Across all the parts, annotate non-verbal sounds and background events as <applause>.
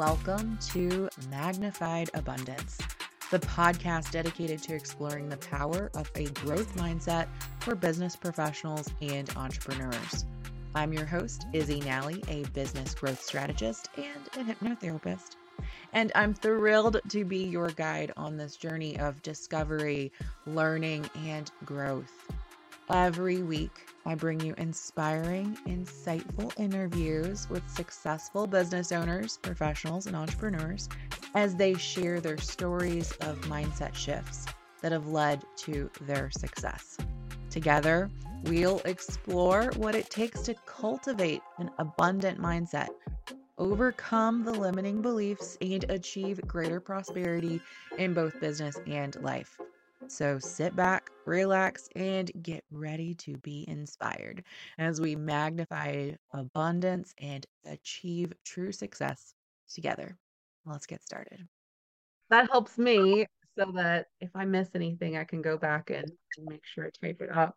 Welcome to Magnified Abundance, the podcast dedicated to exploring the power of a growth mindset for business professionals and entrepreneurs. I'm your host, Izzy Nally, a business growth strategist and a hypnotherapist. And I'm thrilled to be your guide on this journey of discovery, learning, and growth. Every week, I bring you inspiring, insightful interviews with successful business owners, professionals, and entrepreneurs as they share their stories of mindset shifts that have led to their success. Together, we'll explore what it takes to cultivate an abundant mindset, overcome the limiting beliefs, and achieve greater prosperity in both business and life. So sit back, relax, and get ready to be inspired as we magnify abundance and achieve true success together. Let's get started. That helps me so that if I miss anything, I can go back and make sure I type it up.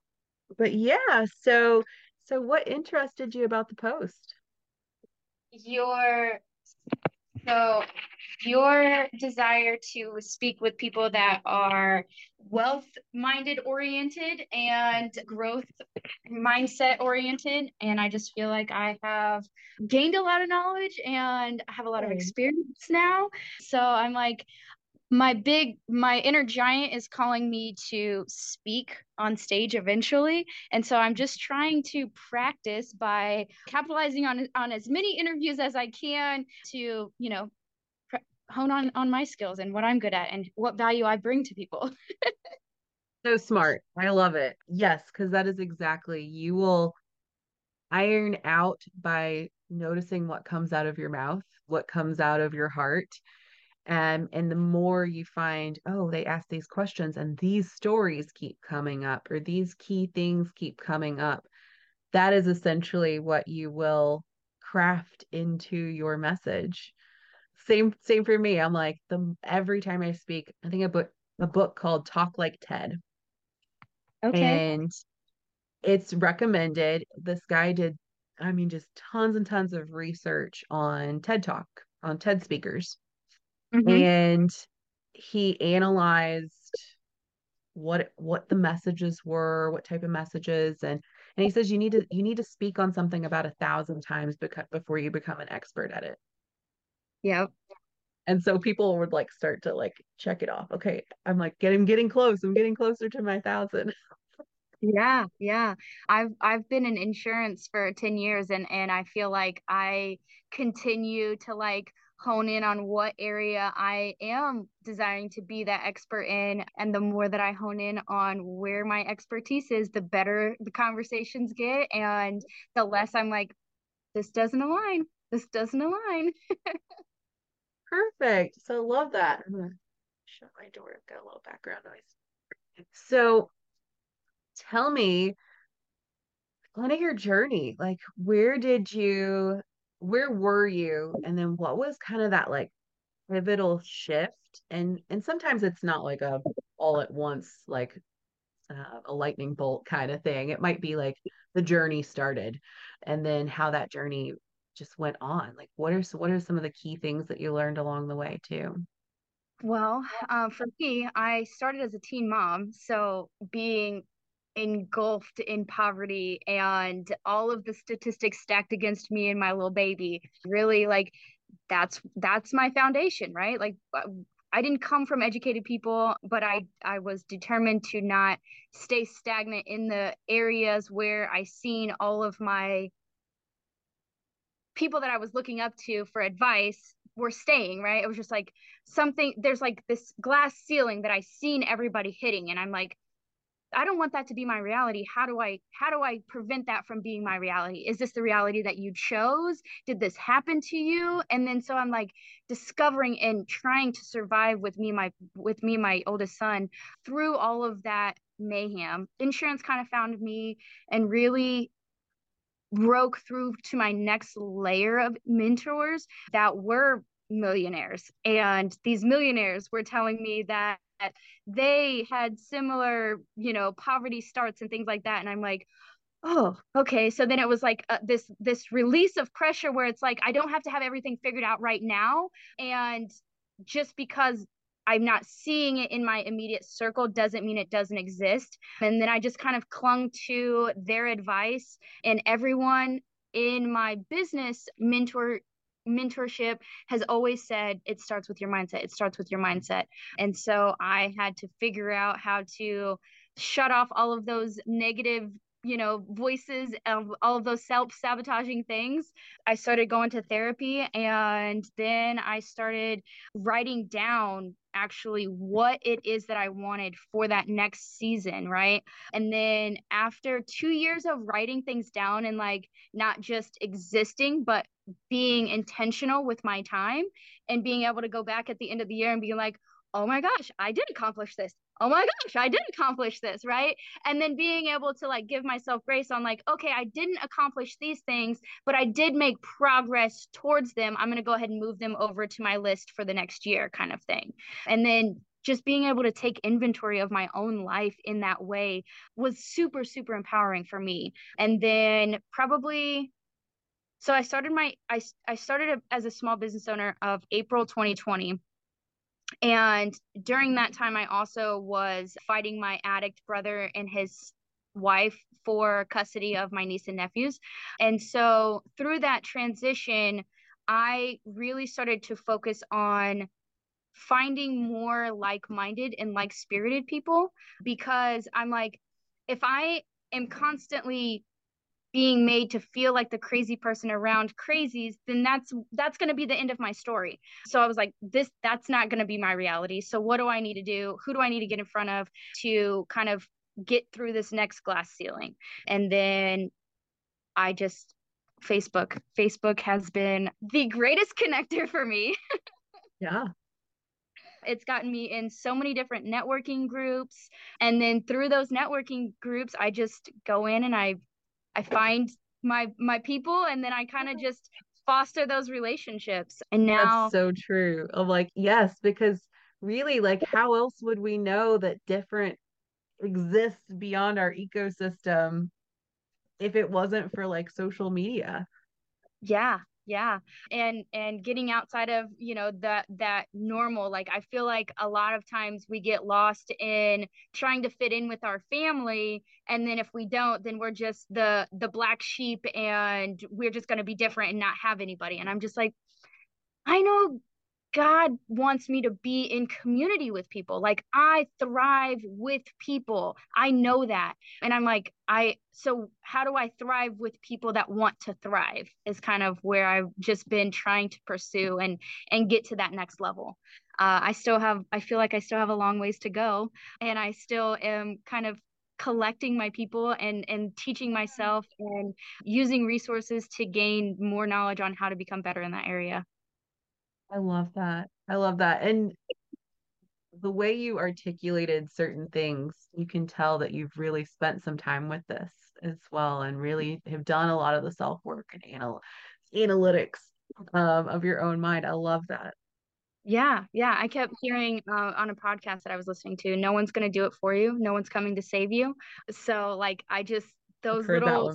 But yeah, so so what interested you about the post? Your so your desire to speak with people that are wealth minded oriented and growth mindset oriented and i just feel like i have gained a lot of knowledge and i have a lot of experience now. So i'm like my big my inner giant is calling me to speak on stage eventually and so i'm just trying to practice by capitalizing on on as many interviews as i can to you know hone on on my skills and what I'm good at and what value I bring to people. <laughs> so smart. I love it. Yes, because that is exactly you will iron out by noticing what comes out of your mouth, what comes out of your heart. And and the more you find, oh, they ask these questions and these stories keep coming up, or these key things keep coming up, that is essentially what you will craft into your message same same for me. I'm like the every time I speak, I think a book a book called Talk Like TED. Okay. And it's recommended. This guy did, I mean, just tons and tons of research on TED Talk, on TED speakers. Mm-hmm. And he analyzed what what the messages were, what type of messages, and and he says you need to you need to speak on something about a thousand times beca- before you become an expert at it. Yep. And so people would like start to like check it off. Okay, I'm like getting getting close. I'm getting closer to my thousand. <laughs> Yeah, yeah. I've I've been in insurance for 10 years and and I feel like I continue to like hone in on what area I am desiring to be that expert in and the more that I hone in on where my expertise is, the better the conversations get and the less I'm like this doesn't align. This doesn't align. Perfect. So love that. Shut my door. I've got a little background noise. So tell me kind of your journey. Like where did you where were you? And then what was kind of that like pivotal shift? And and sometimes it's not like a all at once like uh, a lightning bolt kind of thing. It might be like the journey started and then how that journey just went on? Like, what are what are some of the key things that you learned along the way too? Well, uh, for me, I started as a teen mom, so being engulfed in poverty and all of the statistics stacked against me and my little baby really like that's that's my foundation right like uh, I didn't come from educated people, but I I was determined to not stay stagnant in the areas where I seen all of my people that I was looking up to for advice were staying, right? It was just like something there's like this glass ceiling that I seen everybody hitting and I'm like I don't want that to be my reality. How do I how do I prevent that from being my reality? Is this the reality that you chose? Did this happen to you? And then so I'm like discovering and trying to survive with me my with me my oldest son through all of that mayhem. Insurance kind of found me and really broke through to my next layer of mentors that were millionaires. And these millionaires were telling me that they had similar, you know, poverty starts and things like that. And I'm like, oh okay. So then it was like uh, this this release of pressure where it's like i don't have to have everything figured out right now. And just because i'm not seeing it in my immediate circle doesn't mean it doesn't exist. And then i just kind of clung to their advice and everyone in my business mentor mentorship has always said it starts with your mindset. It starts with your mindset. And so i had to figure out how to shut off all of those negative you know voices of all of those self-sabotaging things. I started going to therapy and then i started writing down actually what it is that i wanted for that next season right? And then after two years of writing things down and like not just existing but being intentional with my time and being able to go back at the end of the year and be like oh my gosh, I did accomplish this oh my gosh, I did accomplish this, right? And then being able to like give myself grace on like, okay, I didn't accomplish these things, but I did make progress towards them. I'm going to go ahead and move them over to my list for the next year kind of thing. And then just being able to take inventory of my own life in that way was super super empowering for me. And then probably so I started my I I started as a small business owner of April 2020 and during that time, I also was fighting my addict brother and his wife for custody of my niece and nephews. And so through that transition, I really started to focus on finding more like minded and like spirited people because I'm like, if I am constantly being made to feel like the crazy person around crazies then that's that's going to be the end of my story. So i was like this that's not going to be my reality. So what do i need to do? Who do i need to get in front of to kind of get through this next glass ceiling? And then i just facebook facebook has been the greatest <laughs> connector for me. Yeah. It's gotten me in so many different networking groups. And then through those networking groups i just go in and i I find my my people and then I kind of just foster those relationships. And now That's so true. Of like, yes, because really like how else would we know that different exists beyond our ecosystem if it wasn't for like social media? Yeah, yeah and and getting outside of you know that that normal like i feel like a lot of times we get lost in trying to fit in with our family and then if we don't then we're just the the black sheep and we're just going to be different and not have anybody and i'm just like i know God wants me to be in community with people. Like I thrive with people. I know that. And I'm like, I, so how do I thrive with people that want to thrive is kind of where I've just been trying to pursue and, and get to that next level. Uh, I still have, I feel like I still have a long ways to go. And I still am kind of collecting my people and and teaching myself and using resources to gain more knowledge on how to become better in that area I love that. I love that. And the way you articulated certain things, you can tell that you've really spent some time with this as well and really have done a lot of the self work and anal- analytics um, of your own mind. I love that. Yeah, yeah. I kept hearing uh, on a podcast that I was listening to, no one's going to do it for you. No one's coming to save you. So, like, I just those little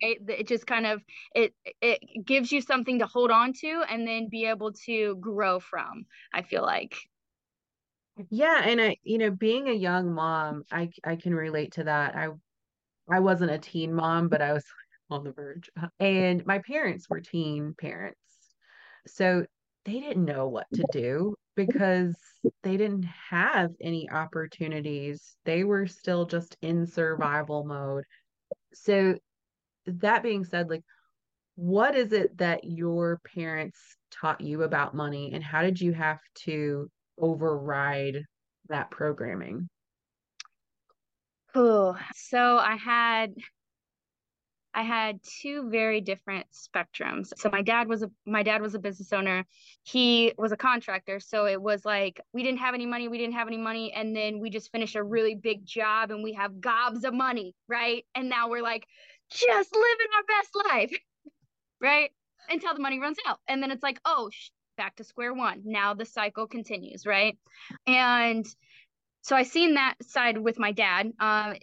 it, it just kind of it it gives you something to hold on to and then be able to grow from i feel like. Yeah and i you know being a young mom i i can relate to that. I i wasn't a teen mom but i was <laughs> on the verge uh, and my parents were teen parents. So they didn't know what to do because they didn't have any opportunities. They were still just in survival mode so that being said, like what is it that your parents taught you about money and how did you have to override that programming? Oh, so I had I had two very different spectrums. So my dad was a my dad was a business owner. He was a contractor, so it was like we didn't have any money, we didn't have any money and then we just finished a really big job and we have gobs of money, right? And now we're like just living our best life. <laughs> right? Until the money runs out. And then it's like, "Oh, sh- back to square one. Now the cycle continues, right? And so I seen that side with my dad. Um,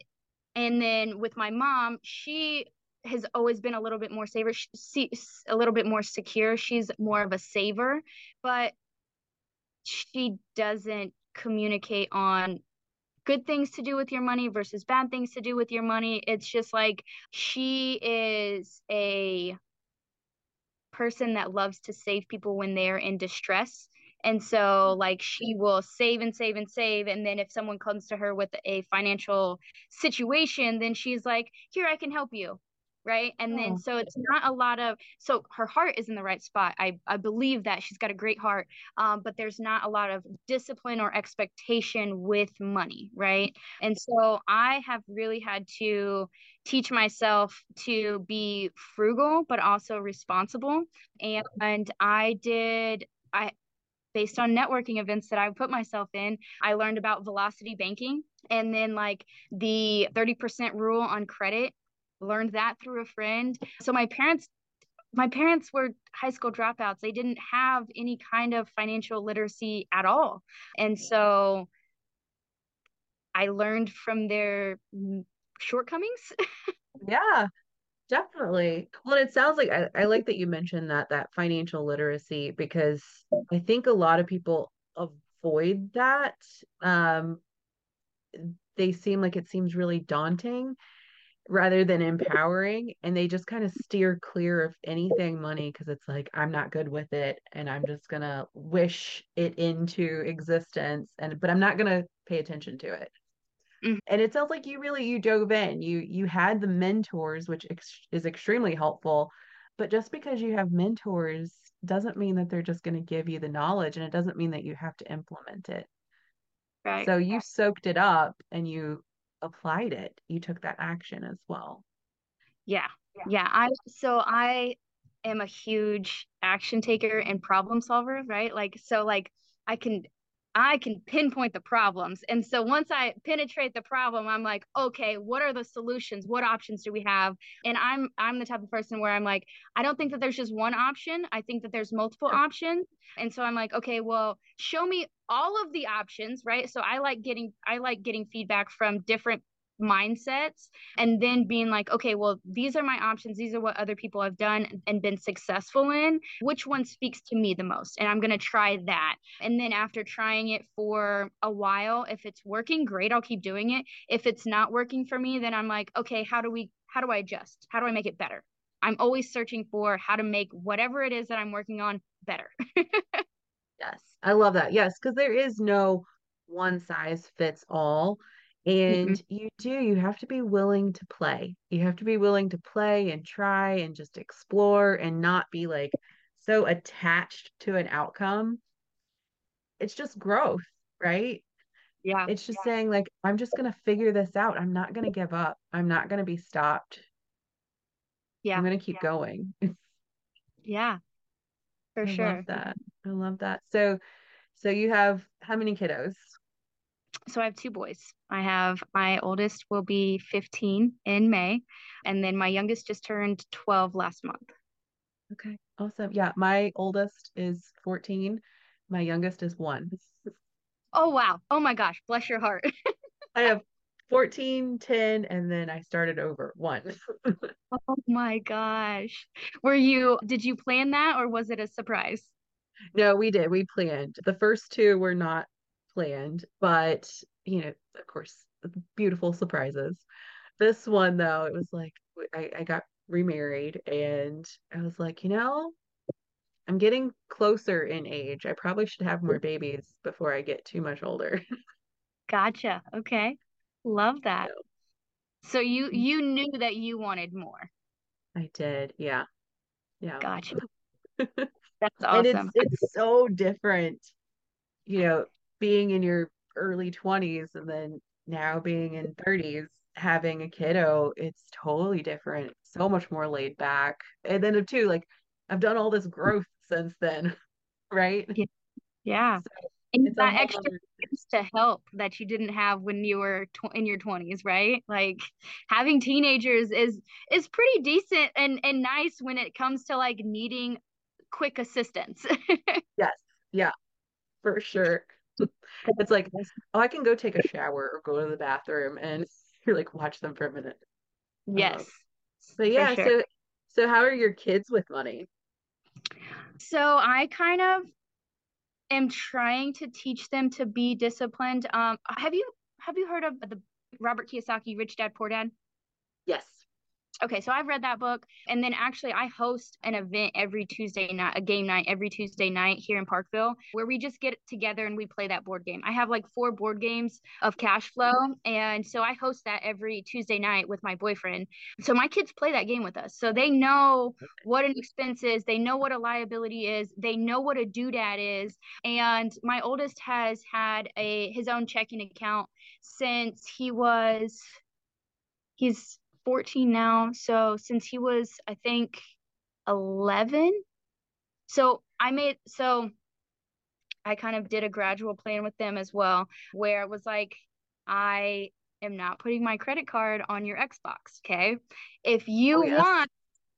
And then with my mom, she has always been a little bit more saver, she, a little bit more secure. She's more of a saver, but she doesn't communicate on good things to do with your money versus bad things to do with your money. It's just like she is a person that loves to save people when they're in distress. And so, like, she will save and save and save. And then, if someone comes to her with a financial situation, then she's like, Here, I can help you right? And oh. then so it's not a lot of so her heart is in the right spot. I i believe that she's got a great heart um, but there's not a lot of discipline or expectation with money right? And so i have really had to teach myself to be frugal but also responsible. And, and i did i based on networking events that I put myself in, I learned about velocity banking and then like the 30% rule on credit learned that through a friend. So my parents my parents were high school dropouts. They didn't have any kind of financial literacy at all. And so I learned from their shortcomings. <laughs> yeah, definitely. Well, it sounds like I, I like that you mentioned that that financial literacy because I think a lot of people avoid that. Um, they seem like it seems really daunting rather than empowering and they just kind of steer clear of anything money because it's like i'm not good with it and i'm just gonna wish it into existence and but i'm not gonna pay attention to it. Mm-hmm. and it sounds like you really you dove in. You you had the mentors which ex- is extremely helpful but just because you have mentors doesn't mean that they're just going to give you the knowledge and it doesn't mean that you have to implement it. Right so you soaked it up and you applied it you took that action as well. Yeah yeah. i so i am a huge action taker and problem solver right? Like so like i can I can pinpoint the problems. And so once I penetrate the problem, I'm like, okay, what are the solutions? What options do we have? And I'm I'm the type of person where I'm like, I don't think that there's just one option. I think that there's multiple options. And so I'm like, okay, well, show me all of the options, right? So I like getting I like getting feedback from different mindsets and then being like okay well these are my options. These are what other people have done and been successful in. Which one speaks to me the most? And i'm going to try that. And then after trying it for a while if it's working great i'll keep doing it. If it's not working for me then i'm like okay how do we how do i adjust? How do i make it better? I'm always searching for how to make whatever it is that i'm working on better. <laughs> Yes. I love that. Yes because there is no one size fits all. And mm-hmm. you do, you have to be willing to play. You have to be willing to play and try and just explore and not be like so attached to an outcome. It's just growth, right? Yeah. It's just yeah. saying, like, I'm just going to figure this out. I'm not going to give up. I'm not going to be stopped. Yeah. I'm going to keep yeah. going. <laughs> yeah. For I sure. love that. I love that. So, so you have how many kiddos? So I have two boys. I have my oldest will be 15 in May, and then my youngest just turned 12 last month. Okay, awesome. Yeah, my oldest is 14. My youngest is one. Oh, wow. Oh, my gosh. Bless your heart. <laughs> I have 14, 10, and then I started over one. <laughs> oh, my gosh. Were you, did you plan that or was it a surprise? No, we did. We planned. The first two were not planned, but you know, of course, beautiful surprises. This one though, it was like I, I got remarried and I was like, you know, I'm getting closer in age. I probably should have more babies before I get too much older. <laughs> gotcha. Okay. Love that. So, so you mm. you knew that you wanted more. I did. Yeah. Yeah. Gotcha. <laughs> That's awesome. and it's it's so different. You know, being in your early 20s and then now being in 30s having a kiddo it's totally different so much more laid back. And then too like i've done all this growth since then <laughs> right? Yeah, yeah. So and that extra other... to help that you didn't have when you were tw- in your 20s right? Like having teenagers is is pretty decent and and nice when it comes to like needing quick assistance. <laughs> Yes. Yeah. For sure <laughs> it's like, oh, I can go take a shower or go to the bathroom and <laughs> you're like watch them for a minute. Yes. Um, but yeah, sure. so so how are your kids with money? So I kind of am trying to teach them to be disciplined. Um, have you have you heard of the Robert Kiyosaki Rich Dad Poor Dad? Yes. Okay, so I've read that book, and then actually I host an event every Tuesday night, a game night every Tuesday night here in Parkville, where we just get together and we play that board game. I have like four board games of cash flow, and so I host that every Tuesday night with my boyfriend. So my kids play that game with us, so they know what an expense is, they know what a liability is, they know what a doodad is, and my oldest has had a his own checking account since he was he's 14 now. So since he was, I think, 11. So I made, so I kind of did a gradual plan with them as well, where it was like, I am not putting my credit card on your Xbox. Okay. If you oh, yes. want,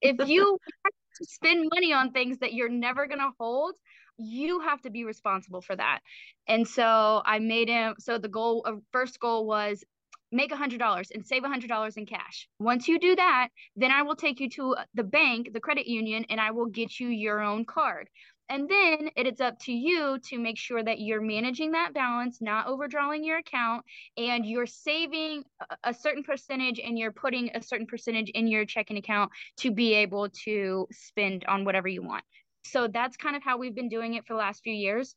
if <laughs> you want to spend money on things that you're never going to hold, you have to be responsible for that. And so I made him, so the goal, uh, first goal was make a $100 and save a $100 in cash. Once you do that, then I will take you to uh, the bank, the credit union, and I will get you your own card. And then it is up to you to make sure that you're managing that balance, not overdrawing your account, and you're saving a certain percentage and you're putting a certain percentage in your checking account to be able to spend on whatever you want. So that's kind of how we've been doing it for the last few years.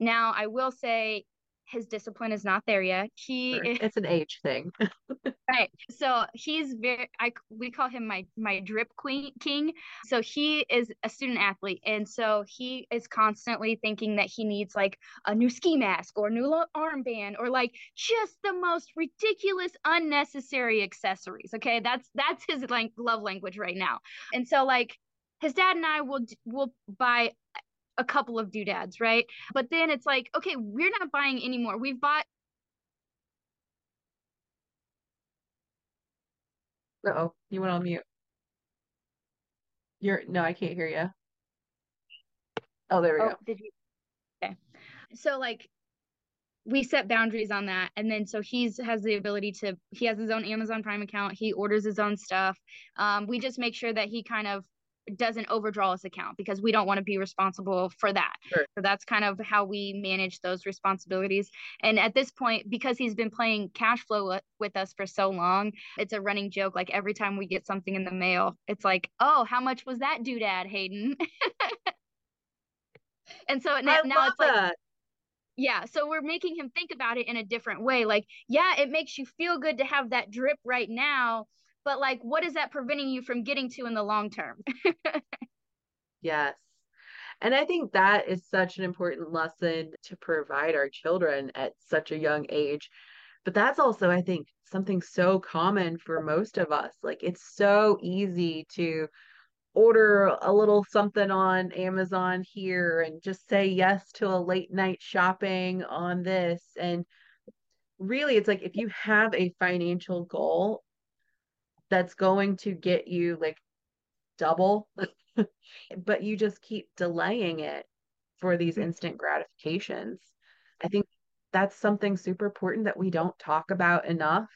Now, I will say his discipline is not there yet. He sure. <laughs> it's an age thing. <laughs> right. So he's very I we call him my my drip queen king. So he is a student athlete and so he is constantly thinking that he needs like a new ski mask or new armband or like just the most ridiculous unnecessary accessories. Okay? That's that's his like love language right now. And so like his dad and I will will buy a couple of doodads, right? But then it's like, okay, we're not buying anymore. We've bought. Uh oh, you went on mute. You're no, I can't hear you. Oh, there we oh, go. Did you? Okay. So like we set boundaries on that and then so he's has the ability to he has his own amazon prime account he orders his own stuff um, we just make sure that he kind of doesn't overdraw his account because we don't want to be responsible for that. Sure. So that's kind of how we manage those responsibilities. And at this point, because he's been playing cash flow with us for so long, it's a running joke. Like every time we get something in the mail, it's like, oh, how much was that doodad, Hayden? <laughs> and so now, now it's that. like, yeah so we're making him think about it in a different way like yeah it makes you feel good to have that drip right now but like what is that preventing you from getting to in the long term? <laughs> Yes. And i think that is such an important lesson to provide our children at such a young age. But that's also i think something so common for most of us. Like it's so easy to order a little something on amazon here and just say yes to a late night shopping on this. And really it's like if you have a financial goal that's going to get you like double, <laughs> but you just keep delaying it for these mm-hmm. instant gratifications. I think that's something super important that we don't talk about enough,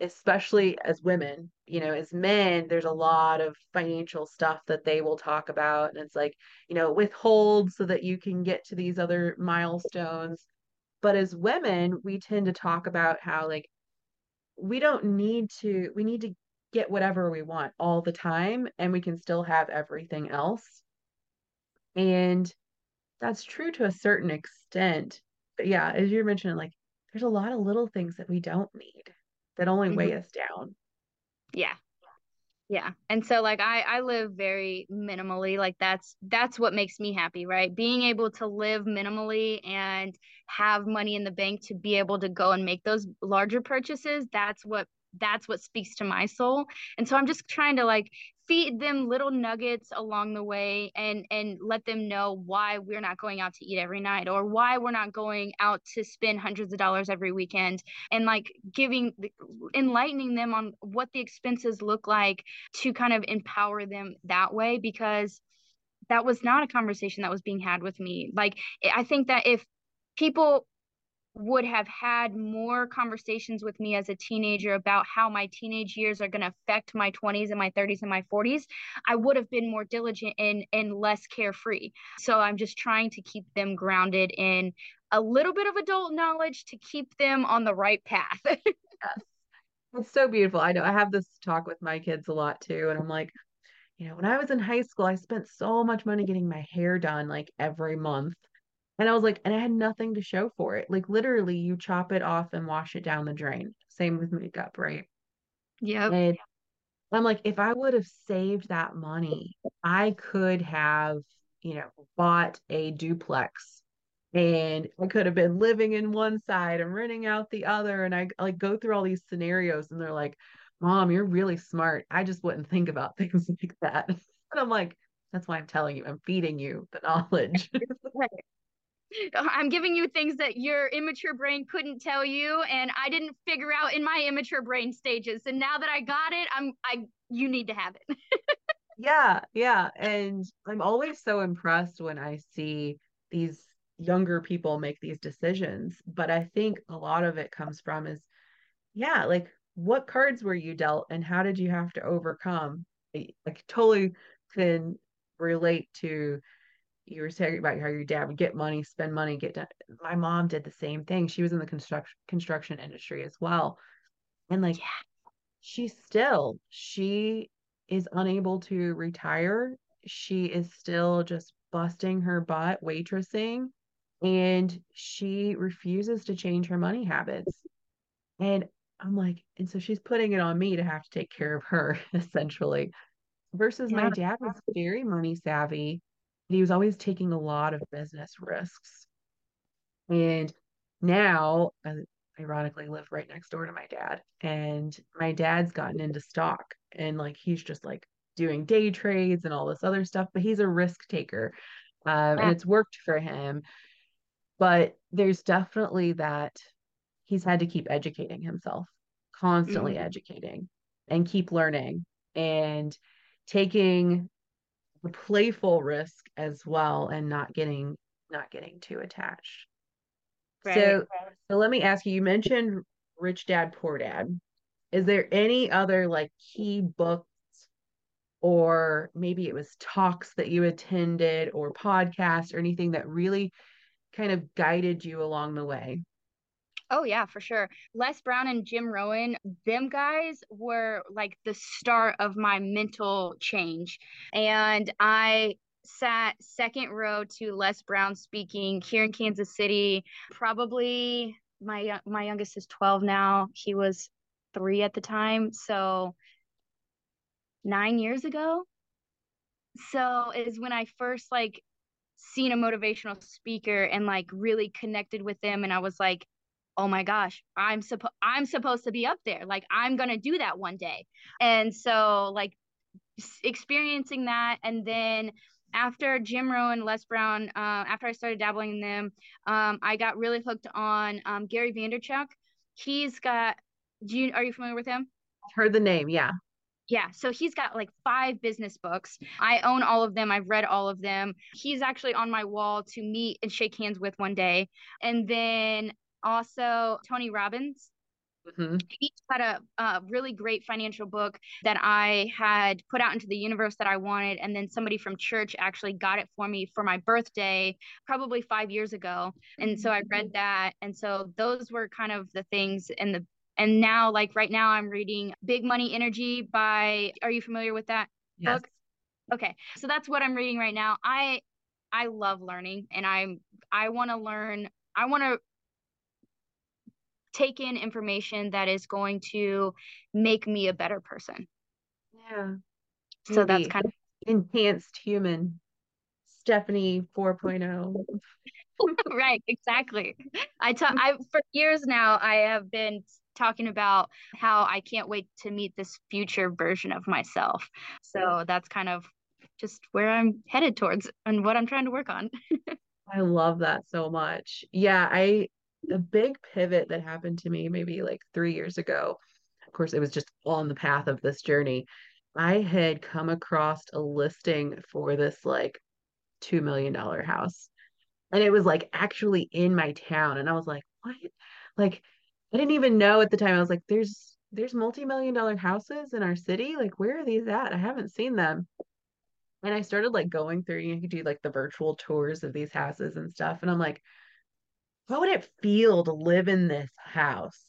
especially as women. You know, as men, there's a lot of financial stuff that they will talk about. And it's like, you know, withhold so that you can get to these other milestones. But as women, we tend to talk about how, like, we don't need to, we need to get whatever we want all the time and we can still have everything else. And that's true to a certain extent. But yeah, as you're mentioning, like there's a lot of little things that we don't need that only mm-hmm. weigh us down. Yeah. Yeah. And so like I I live very minimally. Like that's that's what makes me happy, right? Being able to live minimally and have money in the bank to be able to go and make those larger purchases, that's what that's what speaks to my soul. And so i'm just trying to like feed them little nuggets along the way and and let them know why we're not going out to eat every night or why we're not going out to spend hundreds of dollars every weekend and like giving enlightening them on what the expenses look like to kind of empower them that way because that was not a conversation that was being had with me. Like i think that if people would have had more conversations with me as a teenager about how my teenage years are going to affect my 20s and my 30s and my 40s i would have been more diligent and and less carefree. So i'm just trying to keep them grounded in a little bit of adult knowledge to keep them on the right path. <laughs> Yes. It's so beautiful. I know i have this talk with my kids a lot too and i'm like you know when i was in high school i spent so much money getting my hair done like every month and I was like, and I had nothing to show for it. Like literally, you chop it off and wash it down the drain. Same with makeup, right? Yeah. And I'm like, if I would have saved that money, I could have, you know, bought a duplex and I could have been living in one side and renting out the other. And I like go through all these scenarios and they're like, Mom, you're really smart. I just wouldn't think about <laughs> things like that. And I'm like, that's why I'm telling you, I'm feeding you the knowledge. <laughs> I'm giving you things that your immature brain couldn't tell you and I didn't figure out in my immature brain stages. And now that I got it, I'm I you need to have it. <laughs> yeah, yeah. And I'm always so impressed when I see these younger people make these decisions. But I think a lot of it comes from is yeah, like what cards were you dealt and how did you have to overcome? I, totally can relate to you were talking about how your dad would get money, spend money, get done. My mom did the same thing. She was in the construction construction industry as well. And like she still she is unable to retire. She is still just busting her butt waitressing and she refuses to change her money habits. And I'm like, and so she's putting it on me to have to take care of her <laughs> essentially. Versus yeah. my dad was very money savvy he was always taking a lot of business risks. And now, I ironically, live right next door to my dad, and my dad's gotten into stock, and like he's just like doing day trades and all this other stuff, but he's a risk taker, um, and it's worked for him. But there's definitely that he's had to keep educating himself, constantly mm-hmm. educating, and keep learning and taking playful risk as well and not getting not getting too attached. Right. So so let me ask you, you mentioned Rich Dad Poor Dad. Is there any other like key books or maybe it was talks that you attended or podcasts or anything that really kind of guided you along the way? Oh yeah, for sure. Les Brown and Jim Rohn, them guys were like the start of my mental change. And I sat second row to Les Brown speaking here in Kansas City. Probably my my youngest is 12 now. He was 3 at the time. So 9 years ago. So is when I first like seen a motivational speaker and like really connected with them and I was like oh my gosh i'm supposed i'm supposed to be up there like i'm gonna do that one day and so like experiencing that and then after Jim Rohn and Les Brown, uh, after I started dabbling in them, um, I got really hooked on um, Gary Vaynerchuk. He's got, do you, are you familiar with him? Heard the name, yeah. Yeah, so he's got like five business books. I own all of them. I've read all of them. He's actually on my wall to meet and shake hands with one day. And then also Tony Robbins. Mm-hmm. He had a, a, really great financial book that I had put out into the universe that I wanted. And then somebody from church actually got it for me for my birthday, probably five years ago. And so I read that. And so those were kind of the things in the, and now, like right now, I'm reading Big Money Energy by, are you familiar with that yes. book? Okay. So that's what I'm reading right now. I, I love learning and I'm, I want to learn, I want to take in information that is going to make me a better person. Yeah. So Maybe that's kind of enhanced human Stephanie 4.0. <laughs> right, exactly. I talk I for years now I have been talking about how I can't wait to meet this future version of myself. So that's kind of just where I'm headed towards and what I'm trying to work on. <laughs> I love that so much. Yeah, I a big pivot that happened to me maybe like three years ago. Of course, it was just on the path of this journey. I had come across a listing for this like $2 million house. And it was like actually in my town. And I was like, what? Like, I didn't even know at the time. I was like, there's there's multi-million dollar houses in our city. Like, where are these at? I haven't seen them. And I started like going through, you could do like the virtual tours of these houses and stuff. And I'm like, what would it feel to live in this house?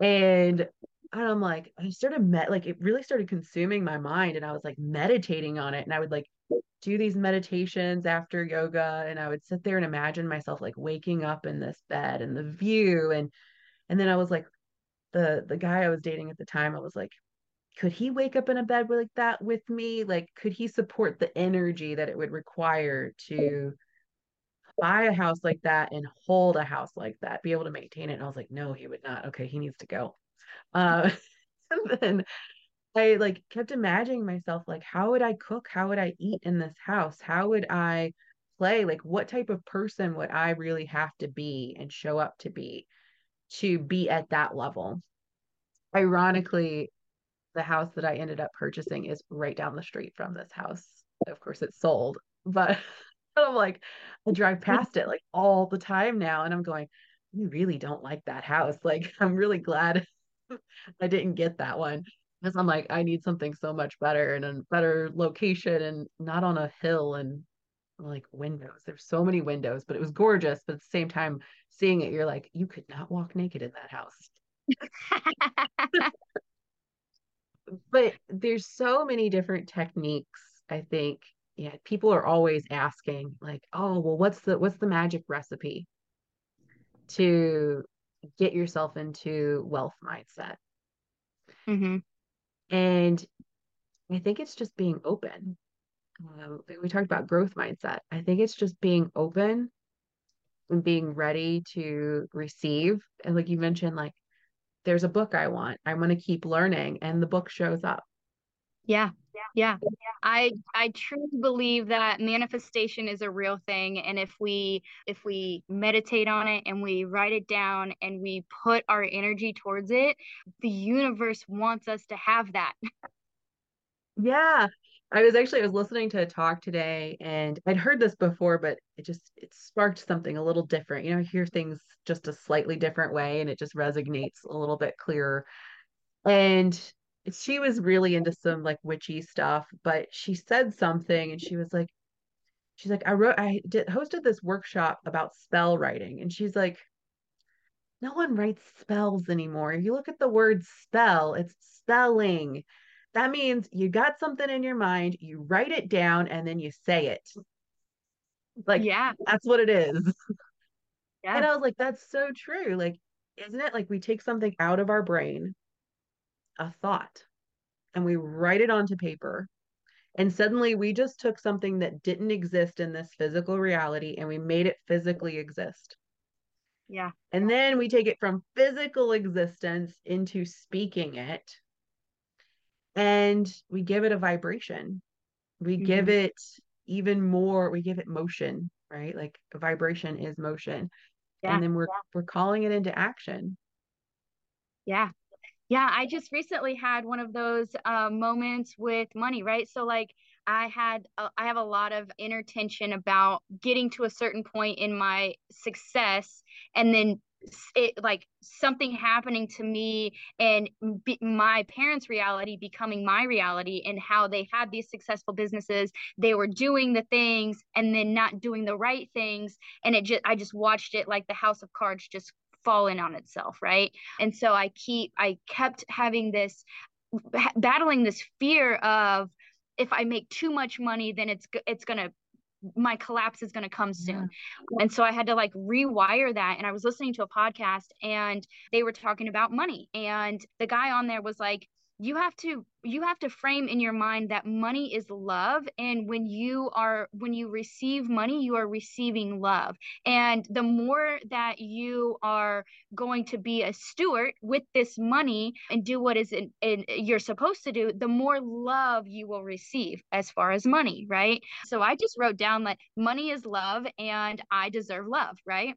And and I'm like, I started met like it really started consuming my mind and I was like meditating on it. And I would like do these meditations after yoga and I would sit there and imagine myself like waking up in this bed and the view and and then I was like the the guy I was dating at the time I was like could he wake up in a bed like that with me like could he support the energy that it would require to buy a house like that and hold a house like that be able to maintain it and I was like no he would not okay he needs to go uh <laughs> and then I like kept imagining myself like how would I cook? How would I eat in this house? How would I play? Like what type of person would I really have to be and show up to be to be at that level? Ironically, the house that I ended up purchasing is right down the street from this house. Of course it's sold, but <laughs> I'm like I drive <laughs> past it like all the time now and I'm going, you really don't like that house. <laughs> Like I'm really glad <laughs> I didn't get that one because I'm like, I need something so much better and a better location and not on a hill and like windows. There's so many windows, but it was gorgeous. But at the same time, seeing it, you're like, you could not walk naked in that house. but there's so many different techniques. I think, yeah, people are always asking, like, oh, well, what's the what's the magic recipe to get yourself into wealth mindset? Mm-hmm. And I think it's just being open. Um, we talked about growth mindset. I think it's just being open and being ready to receive. And like you mentioned, like there's a book I want. I want to keep learning, and the book shows up. Yeah. Yeah. Yeah. I I truly believe that manifestation is a real thing and if we if we meditate on it and we write it down and we put our energy towards it, the universe wants us to have that. Yeah. I was actually I was listening to a talk today and I'd heard this before but it just it sparked something a little different. You know, I hear things just a slightly different way and it just resonates a little bit clearer. And she was really into some like witchy stuff, but she said something and she was like, she's like, I wrote, I did hosted this workshop about spell writing. And she's like, no one writes spells anymore. If you look at the word spell, it's spelling. That means you got something in your mind, you write it down, and then you say it. Like, yeah, that's what it is. <laughs> Yeah. And I was like, that's so true. Like, isn't it like we take something out of our brain a thought and we write it onto paper. And suddenly we just took something that didn't exist in this physical reality and we made it physically exist. Yeah. And then we take it from physical existence into speaking it and we give it a vibration. We mm-hmm. give it even more, we give it motion, right? Like vibration is motion. Yeah. And then we're yeah. we're calling it into action. Yeah. Yeah, I just recently had one of those uh, moments with money, right? So like I had a, I have a lot of inner tension about getting to a certain point in my success and then it like something happening to me and be, my parents reality becoming my reality and how they had these successful businesses they were doing the things and then not doing the right things and it just i just watched it like the house of cards just fallen on itself right and so i keep i kept having this battling this fear of if i make too much money then it's it's going to my collapse is going to come soon. Yeah. And so I had to like rewire that. And I was listening to a podcast and they were talking about money. And the guy on there was like, you have to you have to frame in your mind that money is love and when you are when you receive money you are receiving love. And the more that you are going to be a steward with this money and do what is in, in you're supposed to do the more love you will receive as far as money right? So i just wrote down that money is love and i deserve love right?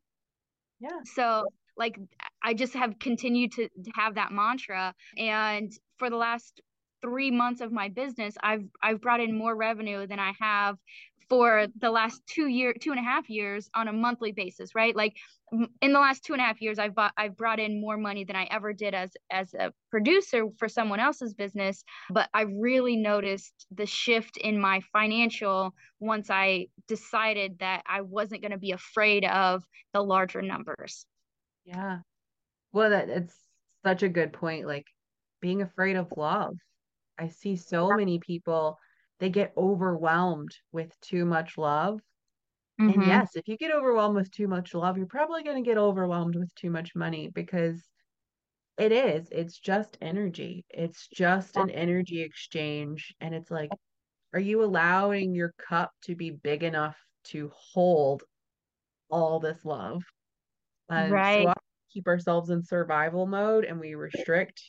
Yeah. So like i just have continued to, to have that mantra and for the last three months of my business i've i've brought in more revenue than i have for the last two year two and a half years on a monthly basis right? Like in the last two and a half years i've bought i've brought in more money than i ever did as as a producer for someone else's business. But i really noticed the shift in my financial once i decided that i wasn't going to be afraid of the larger numbers. Yeah. Well that it's such a good point like being afraid of love i see so many people they get overwhelmed with too much love. Mm-hmm. And yes, if you get overwhelmed with too much love, you're probably going to get overwhelmed with too much money because it is. It's just energy. It's just an energy exchange. And it's like, are you allowing your cup to be big enough to hold all this love? And right. so keep ourselves in survival mode and we restrict,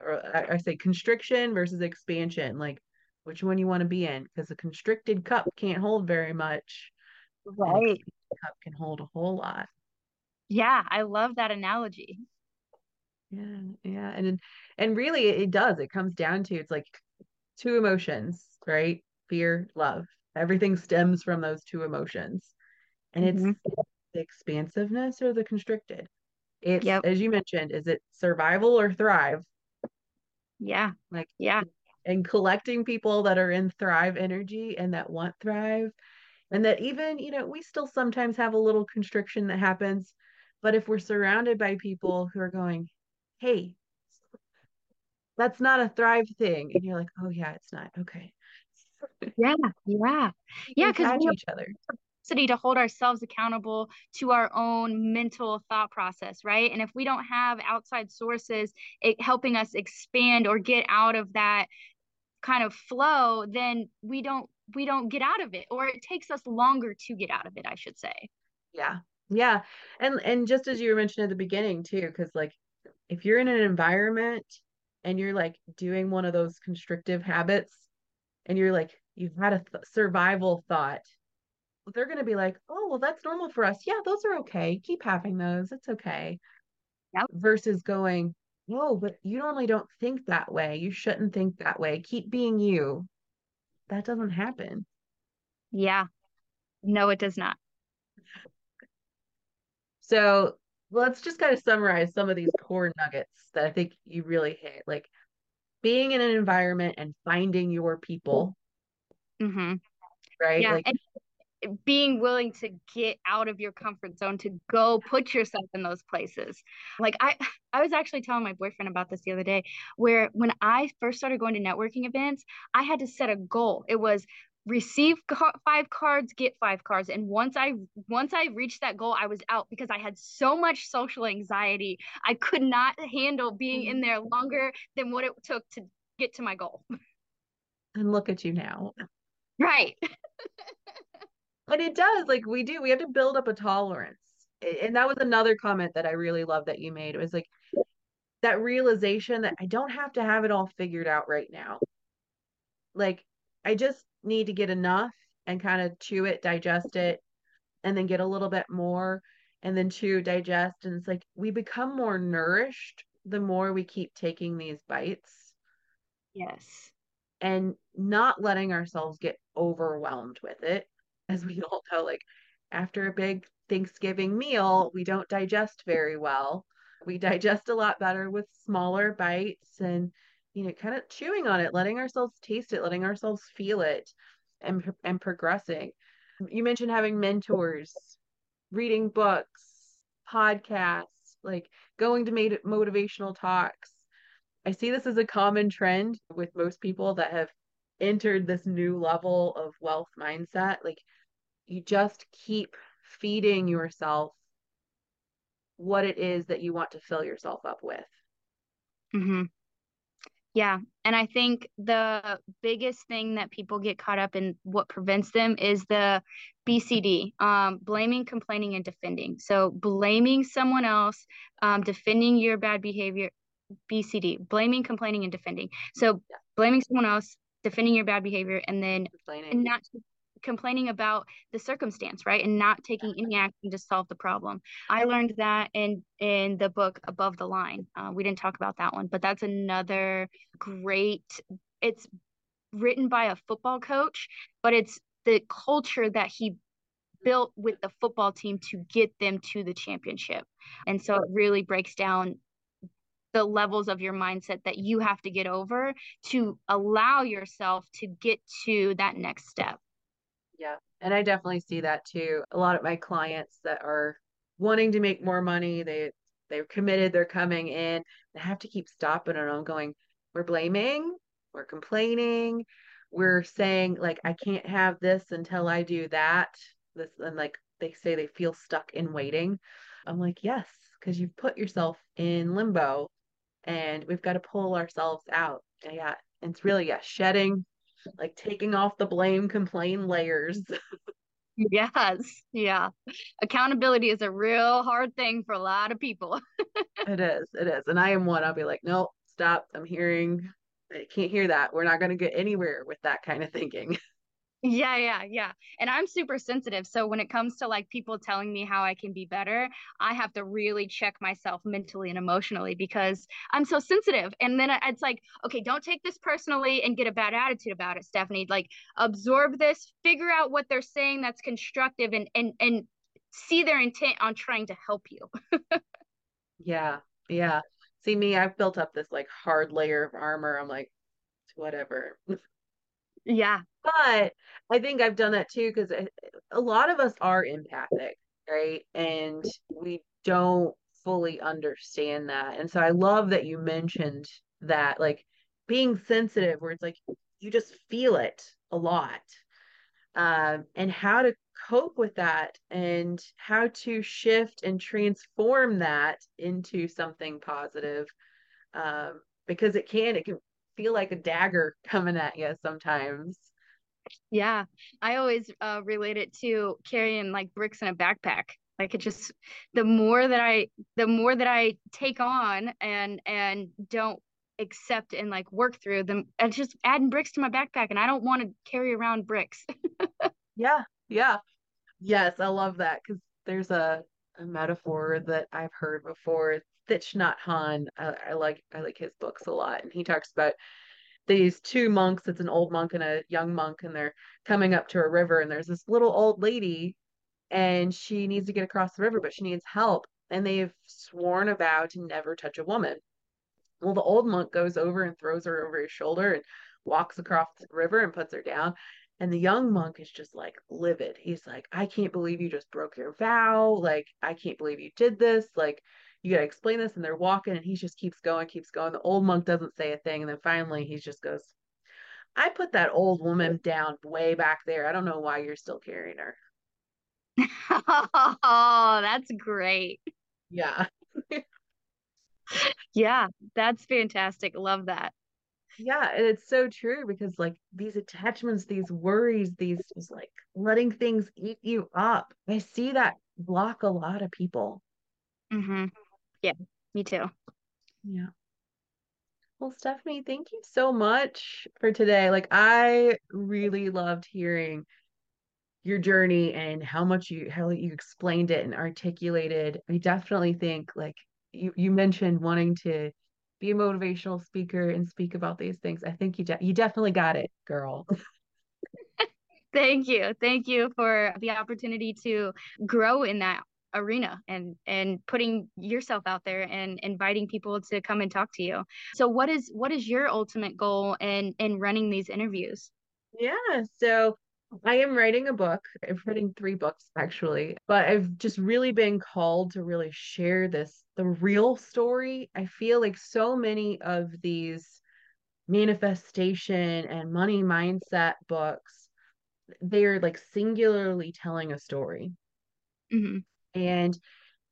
or I say constriction versus expansion. Like, which one you want to be in because a constricted cup can't hold very much. Right. cup can hold a whole lot. Yeah, I love that analogy. Yeah, yeah. And and really it does. It comes down to it's like two emotions, right? Fear, love. Everything stems from those two emotions. And mm-hmm. it's the expansiveness or the constricted. It's yep. as you mentioned, is it survival or thrive? Yeah. Like yeah. and collecting people that are in thrive energy and that want thrive. And that even you know we still sometimes have a little constriction that happens but if we're surrounded by people who are going hey that's not a thrive thing and you're like oh yeah it's not okay. Yeah yeah. Yeah because we each other to hold ourselves accountable to our own mental thought process right? And if we don't have outside sources it, helping us expand or get out of that kind of flow then we don't we don't get out of it or it takes us longer to get out of it i should say. Yeah. Yeah. And and just as you were mentioning at the beginning too because like if you're in an environment and you're like doing one of those constrictive habits and you're like you've had a th- survival thought they're going to be like oh well that's normal for us yeah those are okay keep having those it's okay yep. versus going whoa, but you normally don't think that way. You shouldn't think that way. Keep being you. That doesn't happen. Yeah. No, it does not. So let's just kind of summarize some of these core nuggets that I think you really hit. Like being in an environment and finding your people. Mm-hmm. Right. Yeah. Like, and being willing to get out of your comfort zone to go put yourself in those places. Like i i was actually telling my boyfriend about this the other day where when i first started going to networking events i had to set a goal. It was receive five cards get five cards. And once i once i reached that goal i was out because i had so much social anxiety. I could not handle being in mm-hmm. there longer than what it took to get to my goal. And look at you now. Right <laughs> but it does like we do we have to build up a tolerance. And that was another comment that i really love that you made it was like that realization that i don't have to have it all figured out right now. Like i just need to get enough and kind of chew it digest it and then get a little bit more and then chew digest and it's like we become more nourished the more we keep taking these bites. Yes. And not letting ourselves get overwhelmed with it as we <laughs> all know, like after a big Thanksgiving meal, we don't digest very well. We digest a lot better with smaller bites and, you know, kind of chewing on it, letting ourselves taste it, letting ourselves feel it and, and progressing. You mentioned having mentors, reading books, podcasts, like going to motivational talks. I see this as a common trend with most people that have entered this new level of wealth mindset. Like you just keep feeding yourself what it is that you want to fill yourself up with. Mm-hmm. Yeah. And I think the biggest thing that people get caught up in what prevents them is the BCD, um, blaming, complaining, and defending. So blaming someone else, um, defending your bad behavior, BCD, blaming, complaining, and defending. So yeah. blaming someone else, defending your bad behavior, and then and not complaining about the circumstance right and not taking any action to solve the problem i learned that in in the book above the line uh, we didn't talk about that one but that's another great it's written by a football coach but it's the culture that he built with the football team to get them to the championship. And so it really breaks down the levels of your mindset that you have to get over to allow yourself to get to that next step. Yeah. And I definitely see that too. A lot of my clients that are wanting to make more money, they they're committed, they're coming in. They have to keep stopping and I'm going, we're blaming, we're complaining, we're saying like I can't have this until I do that. This and like they say they feel stuck in waiting. I'm like, yes, because you've put yourself in limbo and we've got to pull ourselves out. And yeah, it's really yeah, shedding, like taking off the blame, complain layers. <laughs> yes, yeah. Accountability is a real hard thing for a lot of people. <laughs> it is, it is. And I am one, I'll be like, no, stop. I'm hearing I can't hear that. We're not going to get anywhere with that kind of thinking. <laughs> Yeah, yeah, yeah. And I'm super sensitive. So when it comes to like people telling me how I can be better, I have to really check myself mentally and emotionally because I'm so sensitive. And then uh, it's like, okay, don't take this personally and get a bad attitude about it, Stephanie. Like absorb this, figure out what they're saying that's constructive and and and see their intent on trying to help you. yeah. Yeah. See me, I've built up this like hard layer of armor. I'm like, whatever. <laughs> Yeah. But I think I've done that too because a lot of us are empathic, right? And we don't fully understand that. And so I love that you mentioned that, like being sensitive, where it's like you just feel it a lot, um, and how to cope with that and how to shift and transform that into something positive. Um, because it can, it can feel like a dagger coming at you sometimes. Yeah, I always uh, relate it to carrying like bricks in a backpack. Like it just the more that I the more that I take on and and don't accept and like work through them, and just adding bricks to my backpack, and I don't want to carry around bricks. <laughs> yeah, yeah, yes, I love that because there's a a metaphor that I've heard before. Thich Nhat I, uh, I like I like his books a lot, and he talks about these two monks. It's an old monk and a young monk, and they're coming up to a river, and there's this little old lady, and she needs to get across the river, but she needs help, and they've sworn a vow to never touch a woman. Well, the old monk goes over and throws her over his shoulder and walks across the river and puts her down. And the young monk is just like livid. He's like, I can't believe you just broke your vow. Like, I can't believe you did this. Like, you got to explain this. And they're walking, and he just keeps going, keeps going. The old monk doesn't say a thing. And then finally, he just goes, I put that old woman down way back there. I don't know why you're still carrying her. oh, <laughs> that's great. Yeah. <laughs> yeah, that's fantastic. Love that yeah it's so true because like these attachments these worries these just like letting things eat you up i see that block a lot of people mm-hmm. Yeah me too yeah well stephanie thank you so much for today like i really loved hearing your journey and how much you how you explained it and articulated i definitely think like you you mentioned wanting to be a motivational speaker and speak about these things. I think you de- you definitely got it, girl. <laughs> <laughs> Thank you. Thank you for the opportunity to grow in that arena and and putting yourself out there and inviting people to come and talk to you. So what is what is your ultimate goal in in running these interviews? Yeah, so I am writing a book. I'm writing three books actually, but I've just really been called to really share this, the real story. I feel like so many of these manifestation and money mindset books, they're like singularly telling a story. Mm-hmm. And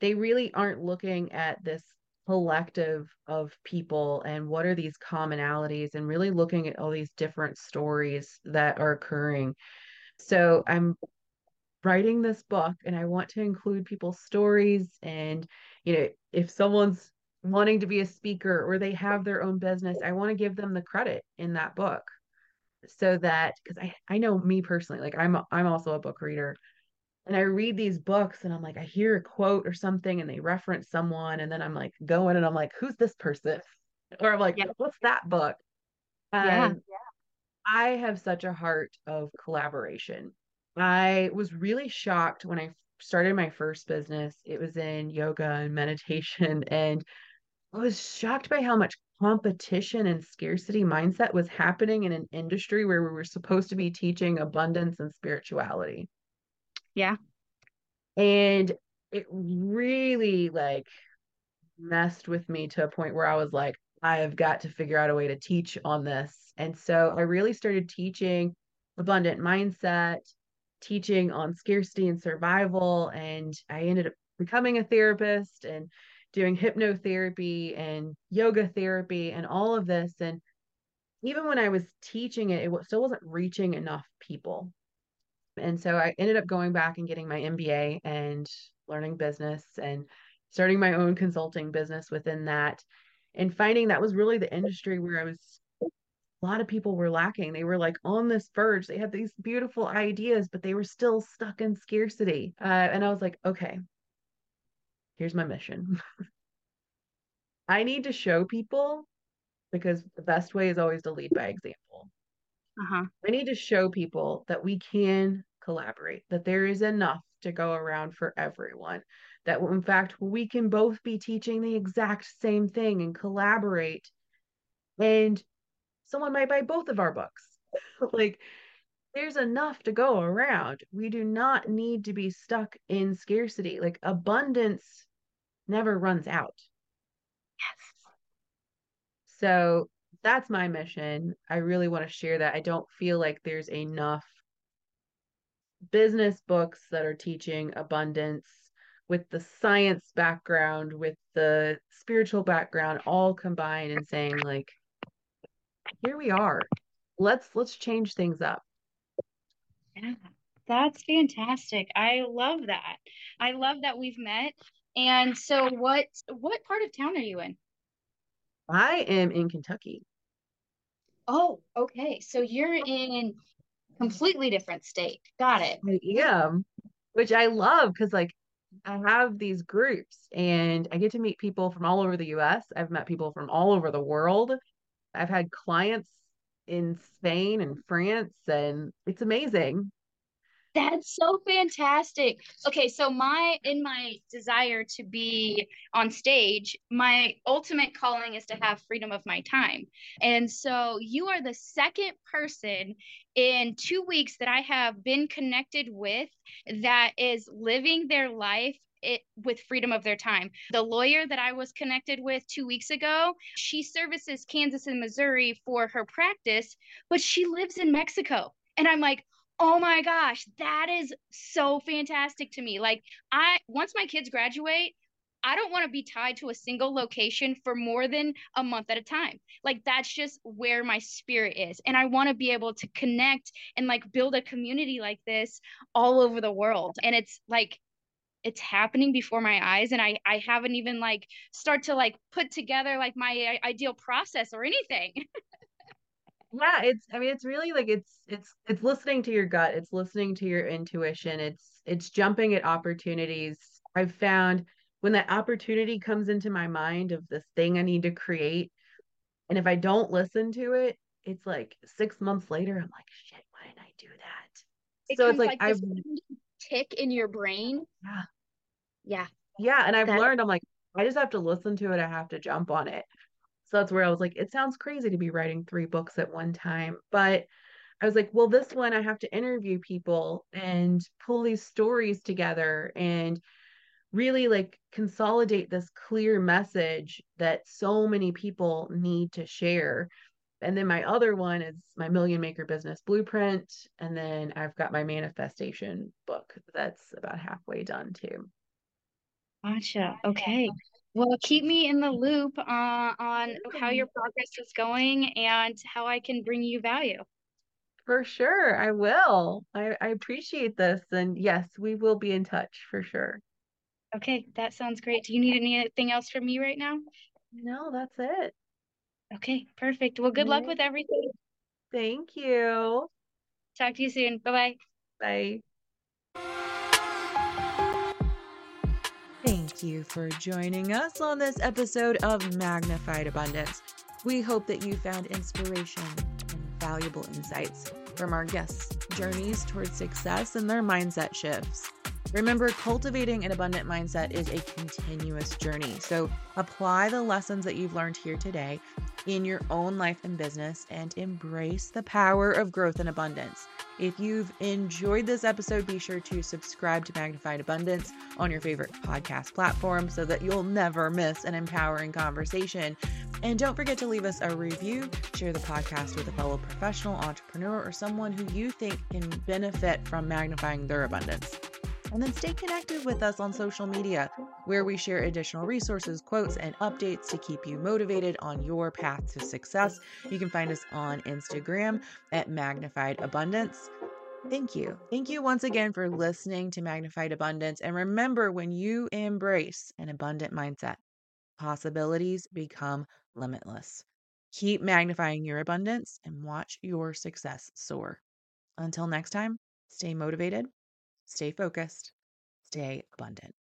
they really aren't looking at this collective of people and what are these commonalities and really looking at all these different stories that are occurring so I'm writing this book and I want to include people's stories. And, you know, if someone's wanting to be a speaker or they have their own business, I want to give them the credit in that book so that because I, I know me personally, like I'm I'm also a book reader. And I read these books and I'm like, I hear a quote or something and they reference someone, and then I'm like going and I'm like, who's this person? <laughs> Or I'm like, yeah. what's that book? Yeah. I have such a heart of collaboration. I was really shocked when I started my first business. It was in yoga and meditation. <laughs> And I was shocked by how much competition and scarcity mindset was happening in an industry where we were supposed to be teaching abundance and spirituality. Yeah. And it really like messed with me to a point where I was like, I have got to figure out a way to teach on this. And so I really started teaching abundant mindset, teaching on scarcity and survival. And I ended up becoming a therapist and doing hypnotherapy and yoga therapy and all of this. And even when I was teaching it, it still wasn't reaching enough people. And so I ended up going back and getting my MBA and learning business and starting my own consulting business within that and finding that was really the industry where I was a lot of people were lacking. They were like on this verge. They had these beautiful ideas, but they were still stuck in scarcity. Uh, and I was like, okay, here's my mission. <laughs> I need to show people because the best way is always to lead by example. Uh-huh. I need to show people that we can collaborate, that there is enough to go around for everyone, that in fact we can both be teaching the exact same thing and collaborate. And someone might buy both of our books. <laughs> like there's enough to go around. We do not need to be stuck in scarcity. Like abundance never runs out. Yes. So that's my mission. I really want to share that. I don't feel like there's enough business books that are teaching abundance with the science background, with the spiritual background, all combined and saying like, here we are. Let's let's change things up. Yeah, that's fantastic. I love that. I love that we've met. And so what what part of town are you in? I am in Kentucky. Oh, okay. So you're in completely different state. Got it. I am, which I love because like I have these groups and I get to meet people from all over the US. I've met people from all over the world. I've had clients in Spain and France, and it's amazing. That's so fantastic. Okay, so my in my desire to be on stage, my ultimate calling is to have freedom of my time. And so you are the second person in 2 weeks that I have been connected with that is living their life it with freedom of their time. The lawyer that I was connected with two weeks ago, she services Kansas and Missouri for her practice, but she lives in Mexico. And I'm like, oh my gosh, that is so fantastic to me. Like, I once my kids graduate, I don't want to be tied to a single location for more than a month at a time. Like that's just where my spirit is. And I want to be able to connect and like build a community like this all over the world. And it's like it's happening before my eyes and I I haven't even like start to like put together like my uh, ideal process or anything. <laughs> yeah, it's I mean it's really like it's it's it's listening to your gut, it's listening to your intuition, it's it's jumping at opportunities. I've found when that opportunity comes into my mind of this thing I need to create and if I don't listen to it, it's like 6 months later I'm like shit, why didn't I do that? It so it's like, like I've tick in your brain. Yeah. Yeah. Yeah. And I've that... learned, I'm like, I just have to listen to it. I have to jump on it. So that's where I was like, it sounds crazy to be writing three books at one time. But I was like, well, this one I have to interview people and pull these stories together and really like consolidate this clear message that so many people need to share. And then my other one is my Million Maker Business Blueprint. And then I've got my manifestation book that's about halfway done too. Gotcha. Okay. Well, keep me in the loop uh, on how your progress is going and how I can bring you value. For sure. I will. I, I appreciate this. And yes, we will be in touch for sure. Okay. That sounds great. Do you need anything else from me right now? No, that's it. Okay. Perfect. Well, good luck with everything. Thank you. Talk to you soon. Bye-bye. Bye. Thank you for joining us on this episode of Magnified Abundance. We hope that you found inspiration and valuable insights. from our guests' journeys towards success and their mindset shifts. Remember, cultivating an abundant mindset is a continuous journey. So apply the lessons that you've learned here today in your own life and business and embrace the power of growth and abundance. If you've enjoyed this episode, be sure to subscribe to Magnified Abundance on your favorite podcast platform so that you'll never miss an empowering conversation. And don't forget to leave us a review, share the podcast with a fellow professional entrepreneur or someone who you think can benefit from magnifying their abundance. And then stay connected with us on social media, where we share additional resources, quotes, and updates to keep you motivated on your path to success. You can find us on Instagram at Magnified Abundance. Thank you. Thank you once again for listening to Magnified Abundance. And remember, when you embrace an abundant mindset, possibilities become limitless. Keep magnifying your abundance and watch your success soar. Until next time, stay motivated Stay focused, stay abundant.